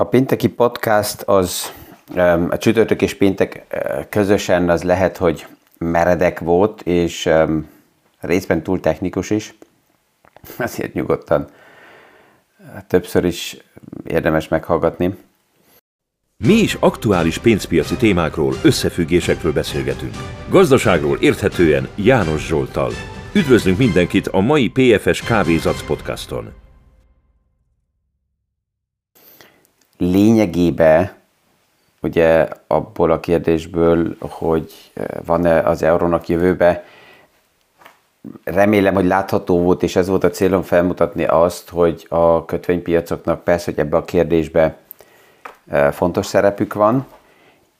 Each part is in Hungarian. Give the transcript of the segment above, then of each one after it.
A pénteki podcast az a csütörtök és péntek közösen az lehet, hogy meredek volt, és részben túl technikus is. Ezért nyugodtan többször is érdemes meghallgatni. Mi is aktuális pénzpiaci témákról, összefüggésekről beszélgetünk. Gazdaságról érthetően János Zsoltal. Üdvözlünk mindenkit a mai PFS Kávézac podcaston. Lényegében ugye abból a kérdésből, hogy van-e az eurónak jövőbe, remélem, hogy látható volt, és ez volt a célom felmutatni azt, hogy a kötvénypiacoknak persze, hogy ebbe a kérdésbe fontos szerepük van,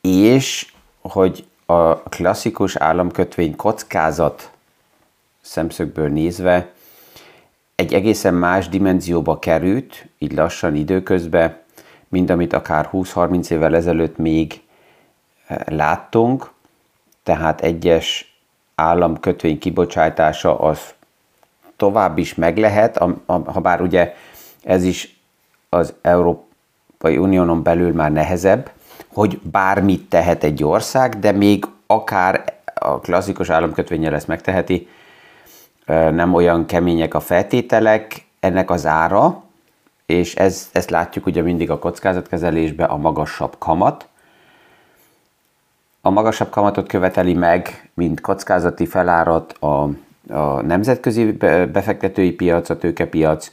és hogy a klasszikus államkötvény kockázat szemszögből nézve egy egészen más dimenzióba került, így lassan időközben, mint amit akár 20-30 évvel ezelőtt még láttunk, tehát egyes államkötvény kibocsátása az tovább is meg lehet, ha bár ugye ez is az Európai Uniónon belül már nehezebb, hogy bármit tehet egy ország, de még akár a klasszikus államkötvényel ezt megteheti, nem olyan kemények a feltételek, ennek az ára, és ez, ezt látjuk ugye mindig a kockázatkezelésben, a magasabb kamat. A magasabb kamatot követeli meg, mint kockázati felárat a, a nemzetközi befektetői piac, a tőkepiac.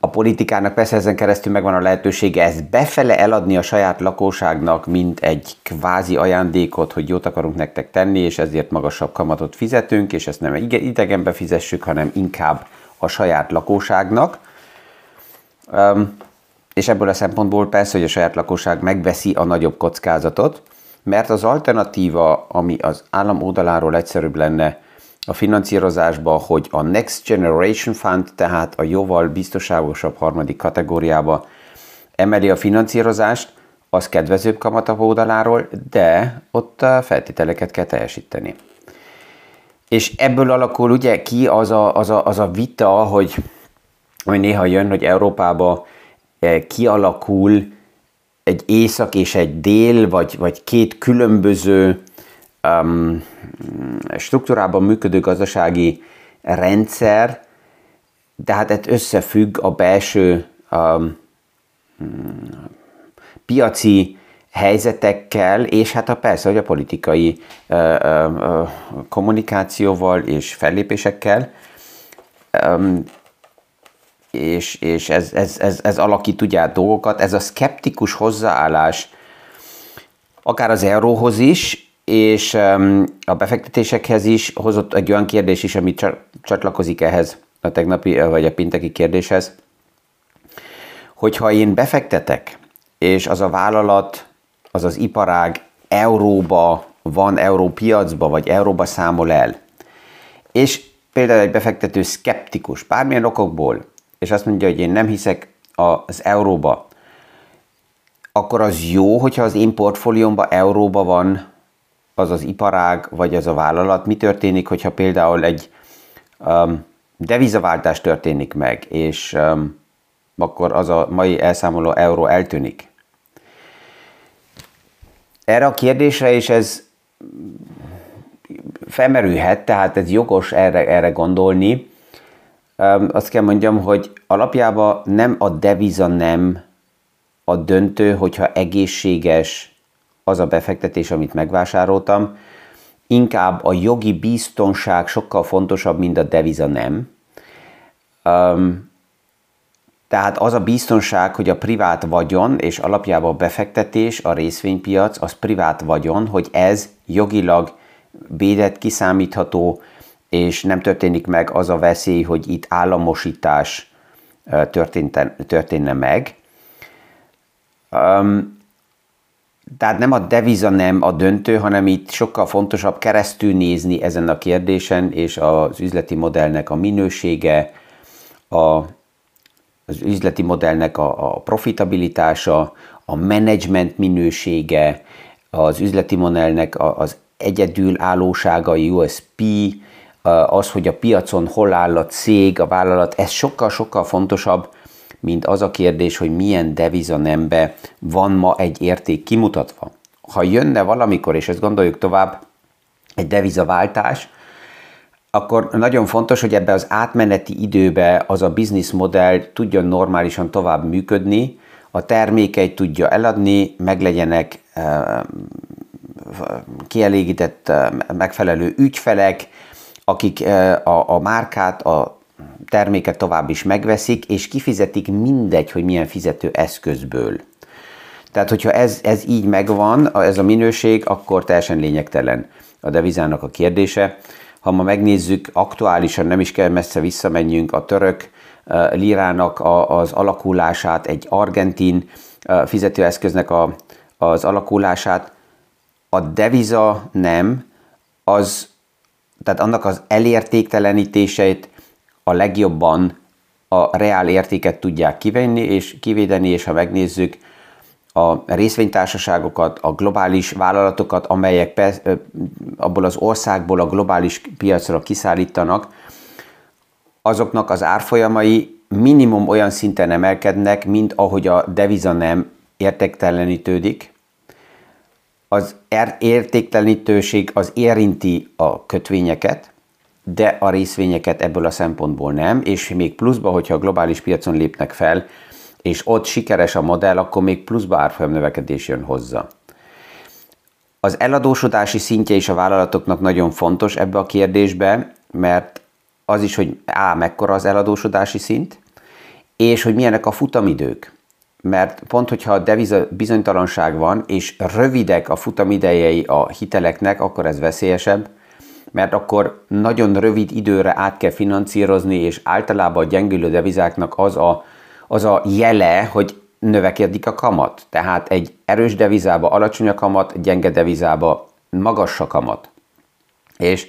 A politikának persze ezen keresztül megvan a lehetősége ezt befele eladni a saját lakóságnak, mint egy kvázi ajándékot, hogy jót akarunk nektek tenni, és ezért magasabb kamatot fizetünk, és ezt nem idegenbe fizessük, hanem inkább a saját lakóságnak és ebből a szempontból persze, hogy a saját lakosság megveszi a nagyobb kockázatot, mert az alternatíva, ami az állam oldaláról egyszerűbb lenne a finanszírozásba, hogy a Next Generation Fund, tehát a jóval biztonságosabb harmadik kategóriába emeli a finanszírozást, az kedvezőbb kamata oldaláról, de ott a feltételeket kell teljesíteni. És ebből alakul ugye ki az a, az a, az a vita, hogy ami néha jön, hogy Európába eh, kialakul egy észak és egy dél, vagy, vagy két különböző um, struktúrában működő gazdasági rendszer, de hát ez összefügg a belső um, piaci helyzetekkel, és hát a persze, hogy a politikai uh, uh, kommunikációval és fellépésekkel. Um, és, és ez, ez, ez, ez alakít ugye dolgokat, ez a szkeptikus hozzáállás akár az euróhoz is, és a befektetésekhez is hozott egy olyan kérdés is, ami csatlakozik ehhez a tegnapi vagy a pinteki kérdéshez, hogyha én befektetek, és az a vállalat, az az iparág euróba van, európiacba, vagy euróba számol el, és például egy befektető szkeptikus, bármilyen okokból, és azt mondja, hogy én nem hiszek az euróba, akkor az jó, hogyha az én portfóliómban euróba van az az iparág, vagy az a vállalat. Mi történik, hogyha például egy um, devizaváltás történik meg, és um, akkor az a mai elszámoló euró eltűnik? Erre a kérdésre, és ez felmerülhet, tehát ez jogos erre, erre gondolni, azt kell mondjam, hogy alapjában nem a deviza nem a döntő, hogyha egészséges az a befektetés, amit megvásároltam, inkább a jogi biztonság sokkal fontosabb, mint a deviza nem. Um, tehát az a biztonság, hogy a privát vagyon és alapjában a befektetés, a részvénypiac, az privát vagyon, hogy ez jogilag védett, kiszámítható, és nem történik meg az a veszély, hogy itt államosítás történne meg. Um, tehát nem a deviza nem a döntő, hanem itt sokkal fontosabb keresztül nézni ezen a kérdésen, és az üzleti modellnek a minősége, a, az üzleti modellnek a, a profitabilitása, a menedzsment minősége, az üzleti modellnek az egyedülállósága, USP, az, hogy a piacon hol áll a cég, a vállalat, ez sokkal-sokkal fontosabb, mint az a kérdés, hogy milyen deviza nembe van ma egy érték kimutatva. Ha jönne valamikor, és ezt gondoljuk tovább, egy devizaváltás, akkor nagyon fontos, hogy ebbe az átmeneti időbe az a business modell tudjon normálisan tovább működni, a termékeit tudja eladni, meglegyenek kielégített megfelelő ügyfelek, akik a, a márkát, a terméket tovább is megveszik, és kifizetik mindegy, hogy milyen fizető eszközből. Tehát, hogyha ez, ez így megvan, ez a minőség, akkor teljesen lényegtelen a devizának a kérdése. Ha ma megnézzük, aktuálisan nem is kell messze visszamenjünk a török lirának az alakulását, egy argentin fizetőeszköznek a, az alakulását, a deviza nem, az, tehát annak az elértéktelenítéseit a legjobban a reál értéket tudják kivenni és kivédeni, és ha megnézzük a részvénytársaságokat, a globális vállalatokat, amelyek abból az országból a globális piacra kiszállítanak, azoknak az árfolyamai minimum olyan szinten emelkednek, mint ahogy a deviza nem értéktelenítődik. Az értéktelenítőség az érinti a kötvényeket, de a részvényeket ebből a szempontból nem, és még pluszba, hogyha a globális piacon lépnek fel, és ott sikeres a modell, akkor még pluszba árfolyam növekedés jön hozzá. Az eladósodási szintje is a vállalatoknak nagyon fontos ebbe a kérdésbe, mert az is, hogy á, mekkora az eladósodási szint, és hogy milyenek a futamidők. Mert pont, hogyha a deviza bizonytalanság van, és rövidek a futamidejei a hiteleknek, akkor ez veszélyesebb, mert akkor nagyon rövid időre át kell financírozni, és általában a gyengülő devizáknak az a, az a jele, hogy növekedik a kamat. Tehát egy erős devizába alacsony a kamat, gyenge devizába magas a kamat. És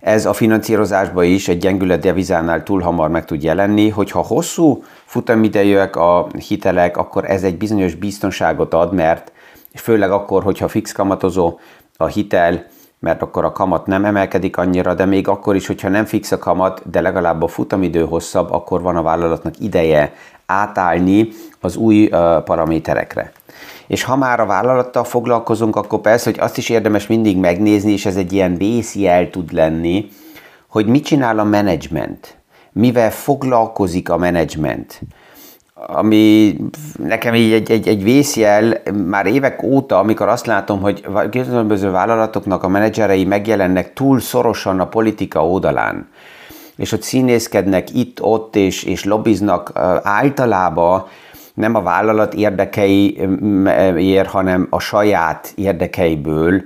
ez a finanszírozásban is egy gyengület devizánál túl hamar meg tud jelenni, hogyha hosszú futamidejűek a hitelek, akkor ez egy bizonyos biztonságot ad, mert főleg akkor, hogyha fix kamatozó a hitel, mert akkor a kamat nem emelkedik annyira, de még akkor is, hogyha nem fix a kamat, de legalább a futamidő hosszabb, akkor van a vállalatnak ideje átállni az új paraméterekre. És ha már a vállalattal foglalkozunk, akkor persze, hogy azt is érdemes mindig megnézni, és ez egy ilyen vészjel tud lenni, hogy mit csinál a menedzsment, mivel foglalkozik a menedzsment. Ami nekem így egy, egy, egy vészjel már évek óta, amikor azt látom, hogy különböző vállalatoknak a menedzserei megjelennek túl szorosan a politika oldalán, és hogy színészkednek itt-ott, és, és lobbiznak általában nem a vállalat érdekeiért, hanem a saját érdekeiből,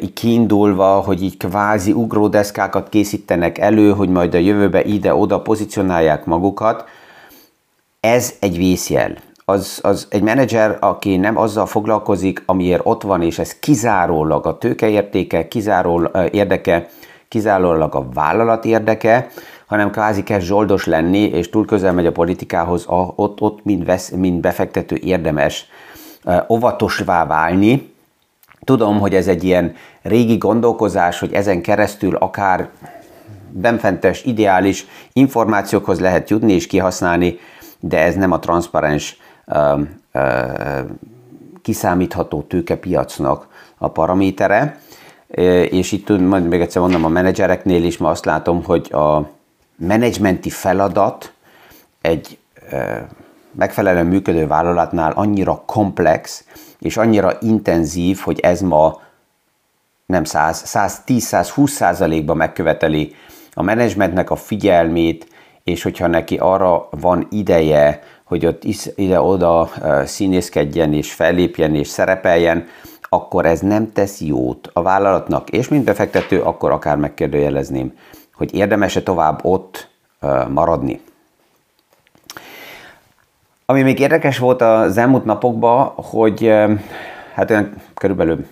így kiindulva, hogy így kvázi ugródeszkákat készítenek elő, hogy majd a jövőbe ide-oda pozícionálják magukat, ez egy vészjel. Az, az egy menedzser, aki nem azzal foglalkozik, amiért ott van, és ez kizárólag a tőkeértéke, kizárólag érdeke, kizárólag a vállalat érdeke, hanem kvázi kezd zsoldos lenni, és túl közel megy a politikához, ott, ott mind, vesz, mind befektető érdemes óvatosvá válni. Tudom, hogy ez egy ilyen régi gondolkozás, hogy ezen keresztül akár benfentes, ideális információkhoz lehet jutni és kihasználni, de ez nem a transzparens, kiszámítható tőkepiacnak a paramétere. És itt majd még egyszer mondom, a menedzsereknél is ma azt látom, hogy a menedzsmenti feladat egy megfelelően működő vállalatnál annyira komplex és annyira intenzív, hogy ez ma nem 100-110-120 százalékban megköveteli a menedzsmentnek a figyelmét, és hogyha neki arra van ideje, hogy ott ide-oda színészkedjen és fellépjen és szerepeljen, akkor ez nem tesz jót a vállalatnak, és mint befektető, akkor akár megkérdőjelezném, hogy érdemese tovább ott maradni. Ami még érdekes volt az elmúlt napokban, hogy hát olyan körülbelül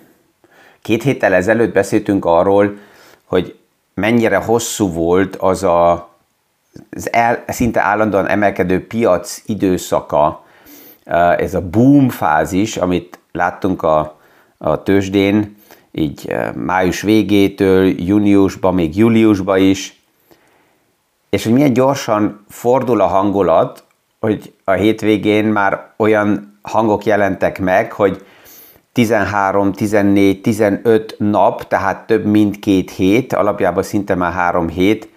két héttel ezelőtt beszéltünk arról, hogy mennyire hosszú volt az a az el, szinte állandóan emelkedő piac időszaka, ez a boom fázis, amit láttunk a, a tőzsdén, így május végétől, júniusban, még júliusban is, és hogy milyen gyorsan fordul a hangulat, hogy a hétvégén már olyan hangok jelentek meg, hogy 13, 14, 15 nap, tehát több mint két hét, alapjában szinte már három hét,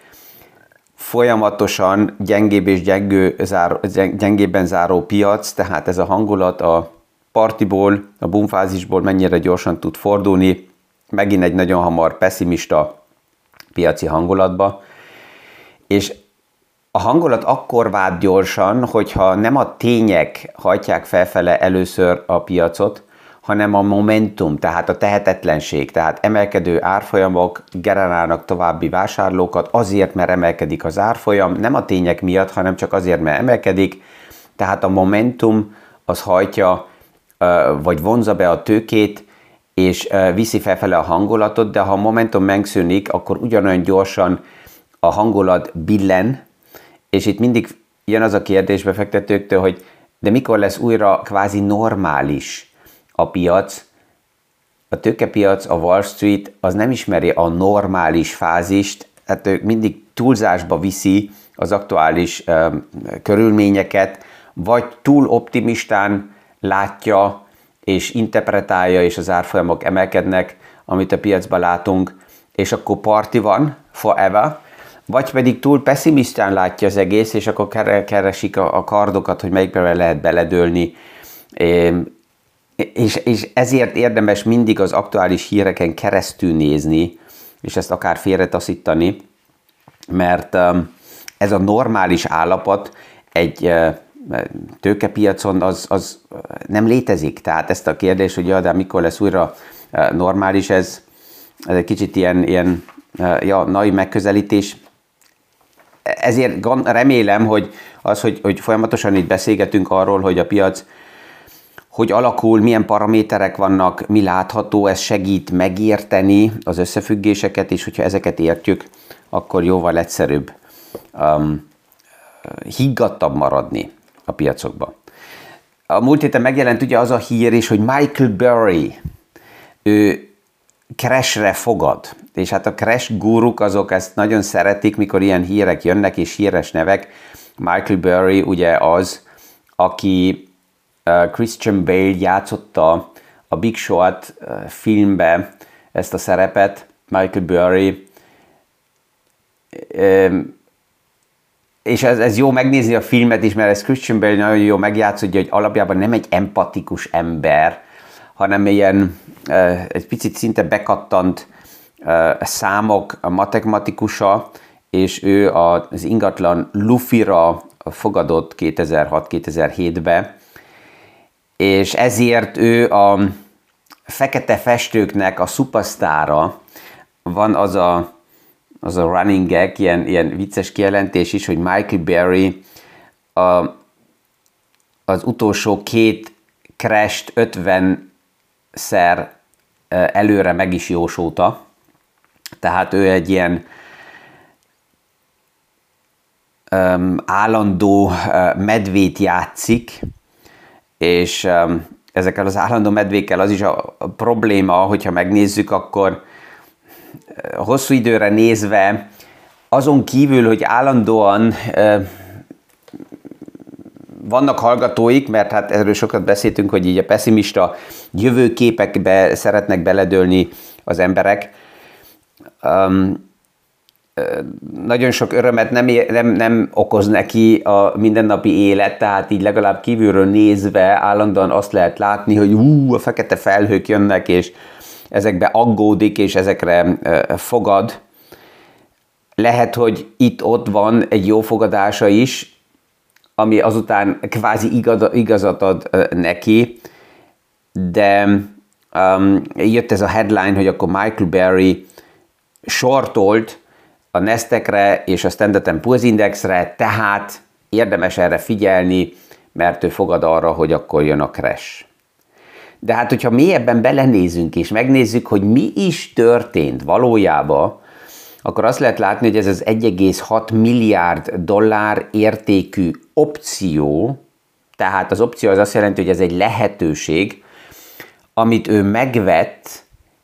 folyamatosan gyengébb és gyengő, záró, gyengébben záró piac, tehát ez a hangulat a partiból, a boomfázisból mennyire gyorsan tud fordulni, megint egy nagyon hamar pessimista piaci hangulatba, és a hangulat akkor vált gyorsan, hogyha nem a tények hajtják felfele először a piacot, hanem a momentum, tehát a tehetetlenség, tehát emelkedő árfolyamok generálnak további vásárlókat azért, mert emelkedik az árfolyam, nem a tények miatt, hanem csak azért, mert emelkedik, tehát a momentum az hajtja, vagy vonza be a tőkét, és viszi felfele a hangulatot, de ha a momentum megszűnik, akkor ugyanolyan gyorsan a hangulat billen, és itt mindig jön az a kérdés befektetőktől, hogy de mikor lesz újra kvázi normális a piac, a tőkepiac, a Wall Street az nem ismeri a normális fázist, tehát ők mindig túlzásba viszi az aktuális um, körülményeket, vagy túl optimistán látja és interpretálja, és az árfolyamok emelkednek, amit a piacban látunk, és akkor parti van forever, vagy pedig túl pessimistán látja az egész, és akkor keresik a, kardokat, hogy melyikbe lehet beledőlni. És, és ezért érdemes mindig az aktuális híreken keresztül nézni, és ezt akár félretaszítani, mert ez a normális állapot egy tőkepiacon az, az nem létezik. Tehát ezt a kérdést, hogy ja, de mikor lesz újra normális, ez, ez egy kicsit ilyen, ilyen ja, nagy megközelítés, ezért remélem, hogy az, hogy, hogy folyamatosan itt beszélgetünk arról, hogy a piac hogy alakul, milyen paraméterek vannak, mi látható, ez segít megérteni az összefüggéseket, és hogyha ezeket értjük, akkor jóval egyszerűbb, um, higgadtabb maradni a piacokban. A múlt héten megjelent ugye az a hír is, hogy Michael Burry, ő crash fogad. És hát a crash guruk azok ezt nagyon szeretik, mikor ilyen hírek jönnek, és híres nevek. Michael Burry ugye az, aki Christian Bale játszotta a Big Short uh, filmbe ezt a szerepet, Michael Burry. És ez, ez jó megnézni a filmet is, mert ez Christian Bale nagyon jó megjátszódja, hogy alapjában nem egy empatikus ember, hanem ilyen egy picit szinte bekattant számok matematikusa, és ő az ingatlan Lufira fogadott 2006-2007-be, és ezért ő a fekete festőknek a szupasztára, van az a, az a running gag, ilyen, ilyen vicces kijelentés is, hogy Michael Berry a, az utolsó két crash 50 szer előre meg is jósolta, tehát ő egy ilyen um, állandó uh, medvét játszik, és um, ezekkel az állandó medvékkel az is a, a probléma, hogyha megnézzük, akkor hosszú időre nézve azon kívül, hogy állandóan uh, vannak hallgatóik, mert hát erről sokat beszéltünk, hogy így a pessimista jövőképekbe szeretnek beledőlni az emberek. Um, nagyon sok örömet nem, nem, nem okoz neki a mindennapi élet, tehát így legalább kívülről nézve állandóan azt lehet látni, hogy ú, a fekete felhők jönnek, és ezekbe aggódik, és ezekre fogad. Lehet, hogy itt-ott van egy jó fogadása is, ami azután kvázi igaz, igazat ad neki, de um, jött ez a headline, hogy akkor Michael Berry sortolt a Nestekre és a Standard Poor's Indexre, tehát érdemes erre figyelni, mert ő fogad arra, hogy akkor jön a crash. De hát, hogyha mélyebben belenézünk és megnézzük, hogy mi is történt valójában, akkor azt lehet látni, hogy ez az 1,6 milliárd dollár értékű opció, tehát az opció az azt jelenti, hogy ez egy lehetőség, amit ő megvett,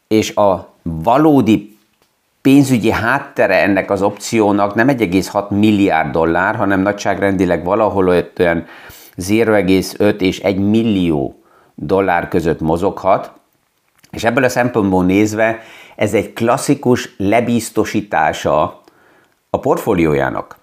és a valódi pénzügyi háttere ennek az opciónak nem 1,6 milliárd dollár, hanem nagyságrendileg valahol olyan 0,5 és 1 millió dollár között mozoghat, és ebből a szempontból nézve ez egy klasszikus lebiztosítása a portfóliójának.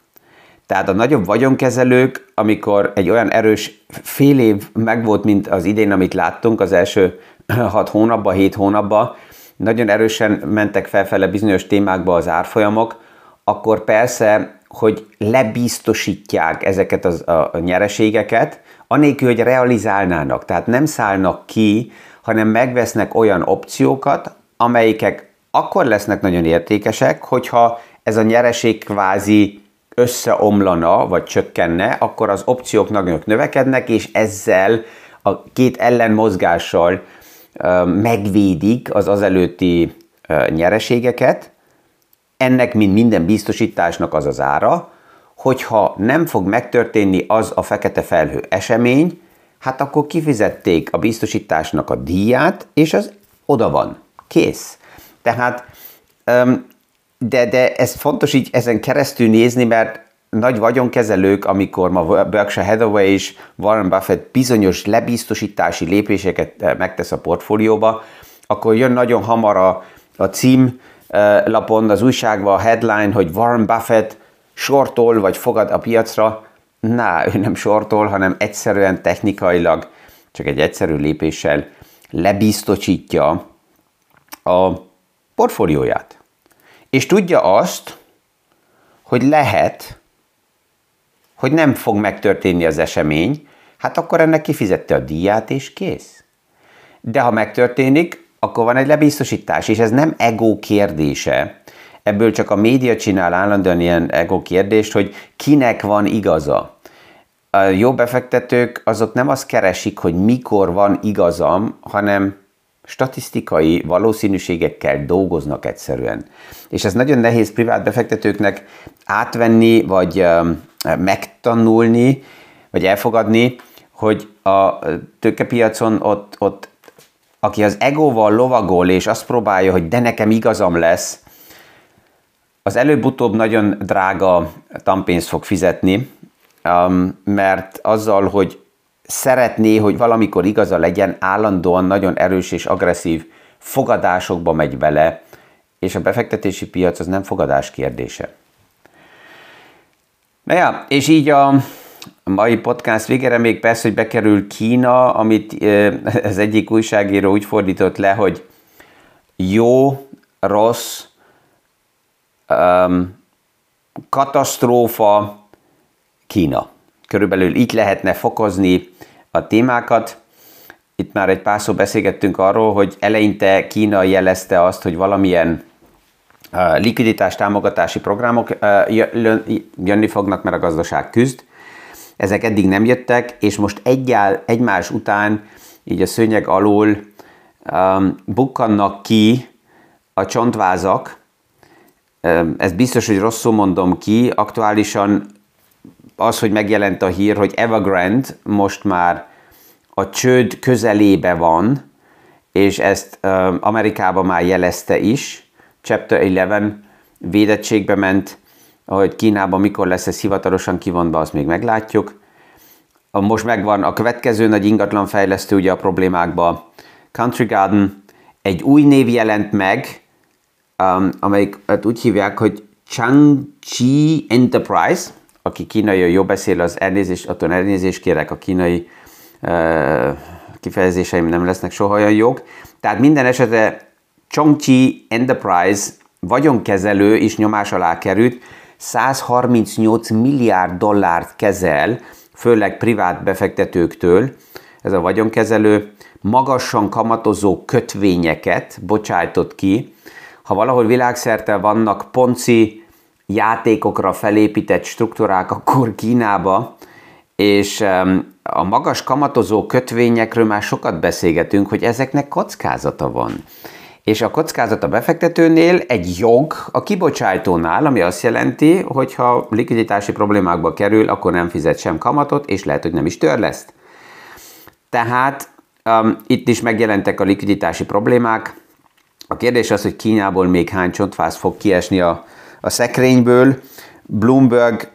Tehát a nagyobb vagyonkezelők, amikor egy olyan erős fél év megvolt, mint az idén, amit láttunk az első hat hónapban, hét hónapban, nagyon erősen mentek felfele bizonyos témákba az árfolyamok, akkor persze, hogy lebiztosítják ezeket az, a nyereségeket, anélkül, hogy realizálnának. Tehát nem szállnak ki, hanem megvesznek olyan opciókat, amelyikek akkor lesznek nagyon értékesek, hogyha ez a nyereség kvázi összeomlana, vagy csökkenne, akkor az opciók nagyon növekednek, és ezzel a két ellenmozgással megvédik az azelőtti nyereségeket. Ennek, mint minden biztosításnak az az ára, hogyha nem fog megtörténni az a fekete felhő esemény, hát akkor kifizették a biztosításnak a díját, és az oda van, kész. Tehát, de, de ez fontos így ezen keresztül nézni, mert nagy vagyonkezelők, amikor ma Berkshire Hathaway és Warren Buffett bizonyos lebiztosítási lépéseket megtesz a portfólióba, akkor jön nagyon hamar a, a cím lapon, az újságban a headline, hogy Warren Buffett sortol vagy fogad a piacra. Na, ő nem sortol, hanem egyszerűen technikailag csak egy egyszerű lépéssel lebiztosítja a portfólióját. És tudja azt, hogy lehet, hogy nem fog megtörténni az esemény, hát akkor ennek kifizette a díját, és kész. De ha megtörténik, akkor van egy lebiztosítás, és ez nem ego kérdése. Ebből csak a média csinál állandóan ilyen ego kérdést, hogy kinek van igaza. A jó befektetők azok nem azt keresik, hogy mikor van igazam, hanem statisztikai valószínűségekkel dolgoznak egyszerűen. És ez nagyon nehéz privát befektetőknek átvenni, vagy megtanulni, vagy elfogadni, hogy a tőkepiacon ott, ott aki az egóval lovagol, és azt próbálja, hogy de nekem igazam lesz, az előbb-utóbb nagyon drága tampénzt fog fizetni, um, mert azzal, hogy szeretné, hogy valamikor igaza legyen, állandóan nagyon erős és agresszív fogadásokba megy bele, és a befektetési piac az nem fogadás kérdése. Na ja, és így a mai podcast végére még persze, hogy bekerül Kína, amit az egyik újságíró úgy fordított le, hogy jó, rossz, katasztrófa, Kína. Körülbelül így lehetne fokozni a témákat. Itt már egy pár szó beszélgettünk arról, hogy eleinte Kína jelezte azt, hogy valamilyen likviditás támogatási programok jönni fognak, mert a gazdaság küzd. Ezek eddig nem jöttek, és most egyál, egymás után így a szőnyeg alól um, bukkannak ki a csontvázak. Ez biztos, hogy rosszul mondom ki. Aktuálisan az, hogy megjelent a hír, hogy Evergrande most már a csőd közelébe van, és ezt Amerikában már jelezte is, Chapter 11 védettségbe ment, hogy Kínában mikor lesz ez hivatalosan kivonva, azt még meglátjuk. Most megvan a következő nagy ingatlanfejlesztő ugye a problémákba, Country Garden, egy új név jelent meg, um, amelyik hát úgy hívják, hogy Changchi Enterprise, aki kínai jó beszél, az elnézést, attól elnézést kérek, a kínai uh, kifejezéseim nem lesznek soha olyan jók. Tehát minden esetre Chongqi Enterprise vagyonkezelő is nyomás alá került, 138 milliárd dollárt kezel, főleg privát befektetőktől, ez a vagyonkezelő, magasan kamatozó kötvényeket bocsájtott ki. Ha valahol világszerte vannak ponci játékokra felépített struktúrák, akkor Kínába, és a magas kamatozó kötvényekről már sokat beszélgetünk, hogy ezeknek kockázata van. És a kockázat a befektetőnél egy jog a kibocsájtónál, ami azt jelenti, hogy ha likviditási problémákba kerül, akkor nem fizet sem kamatot, és lehet, hogy nem is törleszt. Tehát um, itt is megjelentek a likviditási problémák, A kérdés az, hogy Kínából még hány csontváz fog kiesni a, a szekrényből. Bloomberg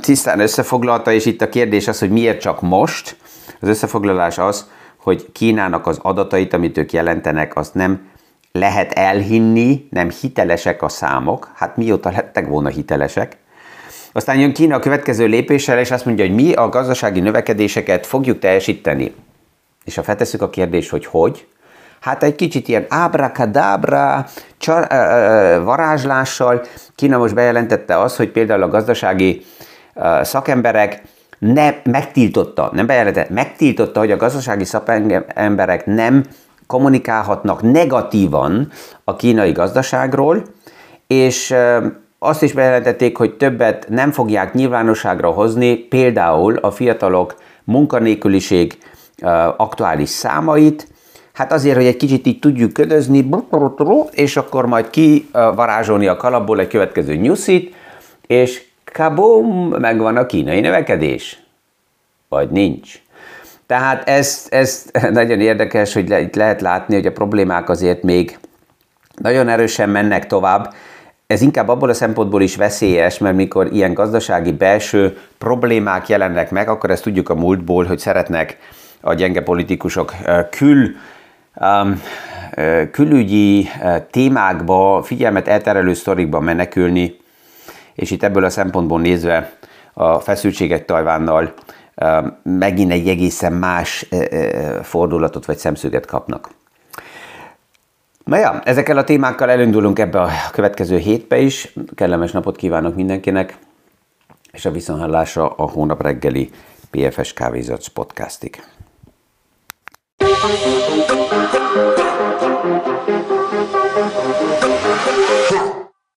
tisztán összefoglalta, és itt a kérdés az, hogy miért csak most. Az összefoglalás az, hogy Kínának az adatait, amit ők jelentenek, azt nem lehet elhinni, nem hitelesek a számok. Hát mióta lettek volna hitelesek? Aztán jön Kína a következő lépéssel, és azt mondja, hogy mi a gazdasági növekedéseket fogjuk teljesíteni. És ha feltesszük a kérdést, hogy hogy, hát egy kicsit ilyen ábrakadabra, csar, ö, varázslással. Kína most bejelentette azt, hogy például a gazdasági ö, szakemberek ne, megtiltotta, nem bejelentette, megtiltotta, hogy a gazdasági szakemberek nem kommunikálhatnak negatívan a kínai gazdaságról, és azt is bejelentették, hogy többet nem fogják nyilvánosságra hozni, például a fiatalok munkanélküliség aktuális számait, hát azért, hogy egy kicsit így tudjuk ködözni, és akkor majd kivarázsolni a kalapból egy következő nyuszit, és kabum, megvan a kínai növekedés. Vagy nincs. Tehát ez, ez nagyon érdekes, hogy le, itt lehet látni, hogy a problémák azért még nagyon erősen mennek tovább. Ez inkább abból a szempontból is veszélyes, mert mikor ilyen gazdasági belső problémák jelennek meg, akkor ezt tudjuk a múltból, hogy szeretnek a gyenge politikusok kül, külügyi témákba, figyelmet elterelő sztorikba menekülni, és itt ebből a szempontból nézve a feszültségek Tajvánnal megint egy egészen más fordulatot vagy szemszöget kapnak. Na ja, ezekkel a témákkal elindulunk ebbe a következő hétbe is. Kellemes napot kívánok mindenkinek, és a viszonhallásra a hónap reggeli PFS Kávézatsz podcastig. Thank you.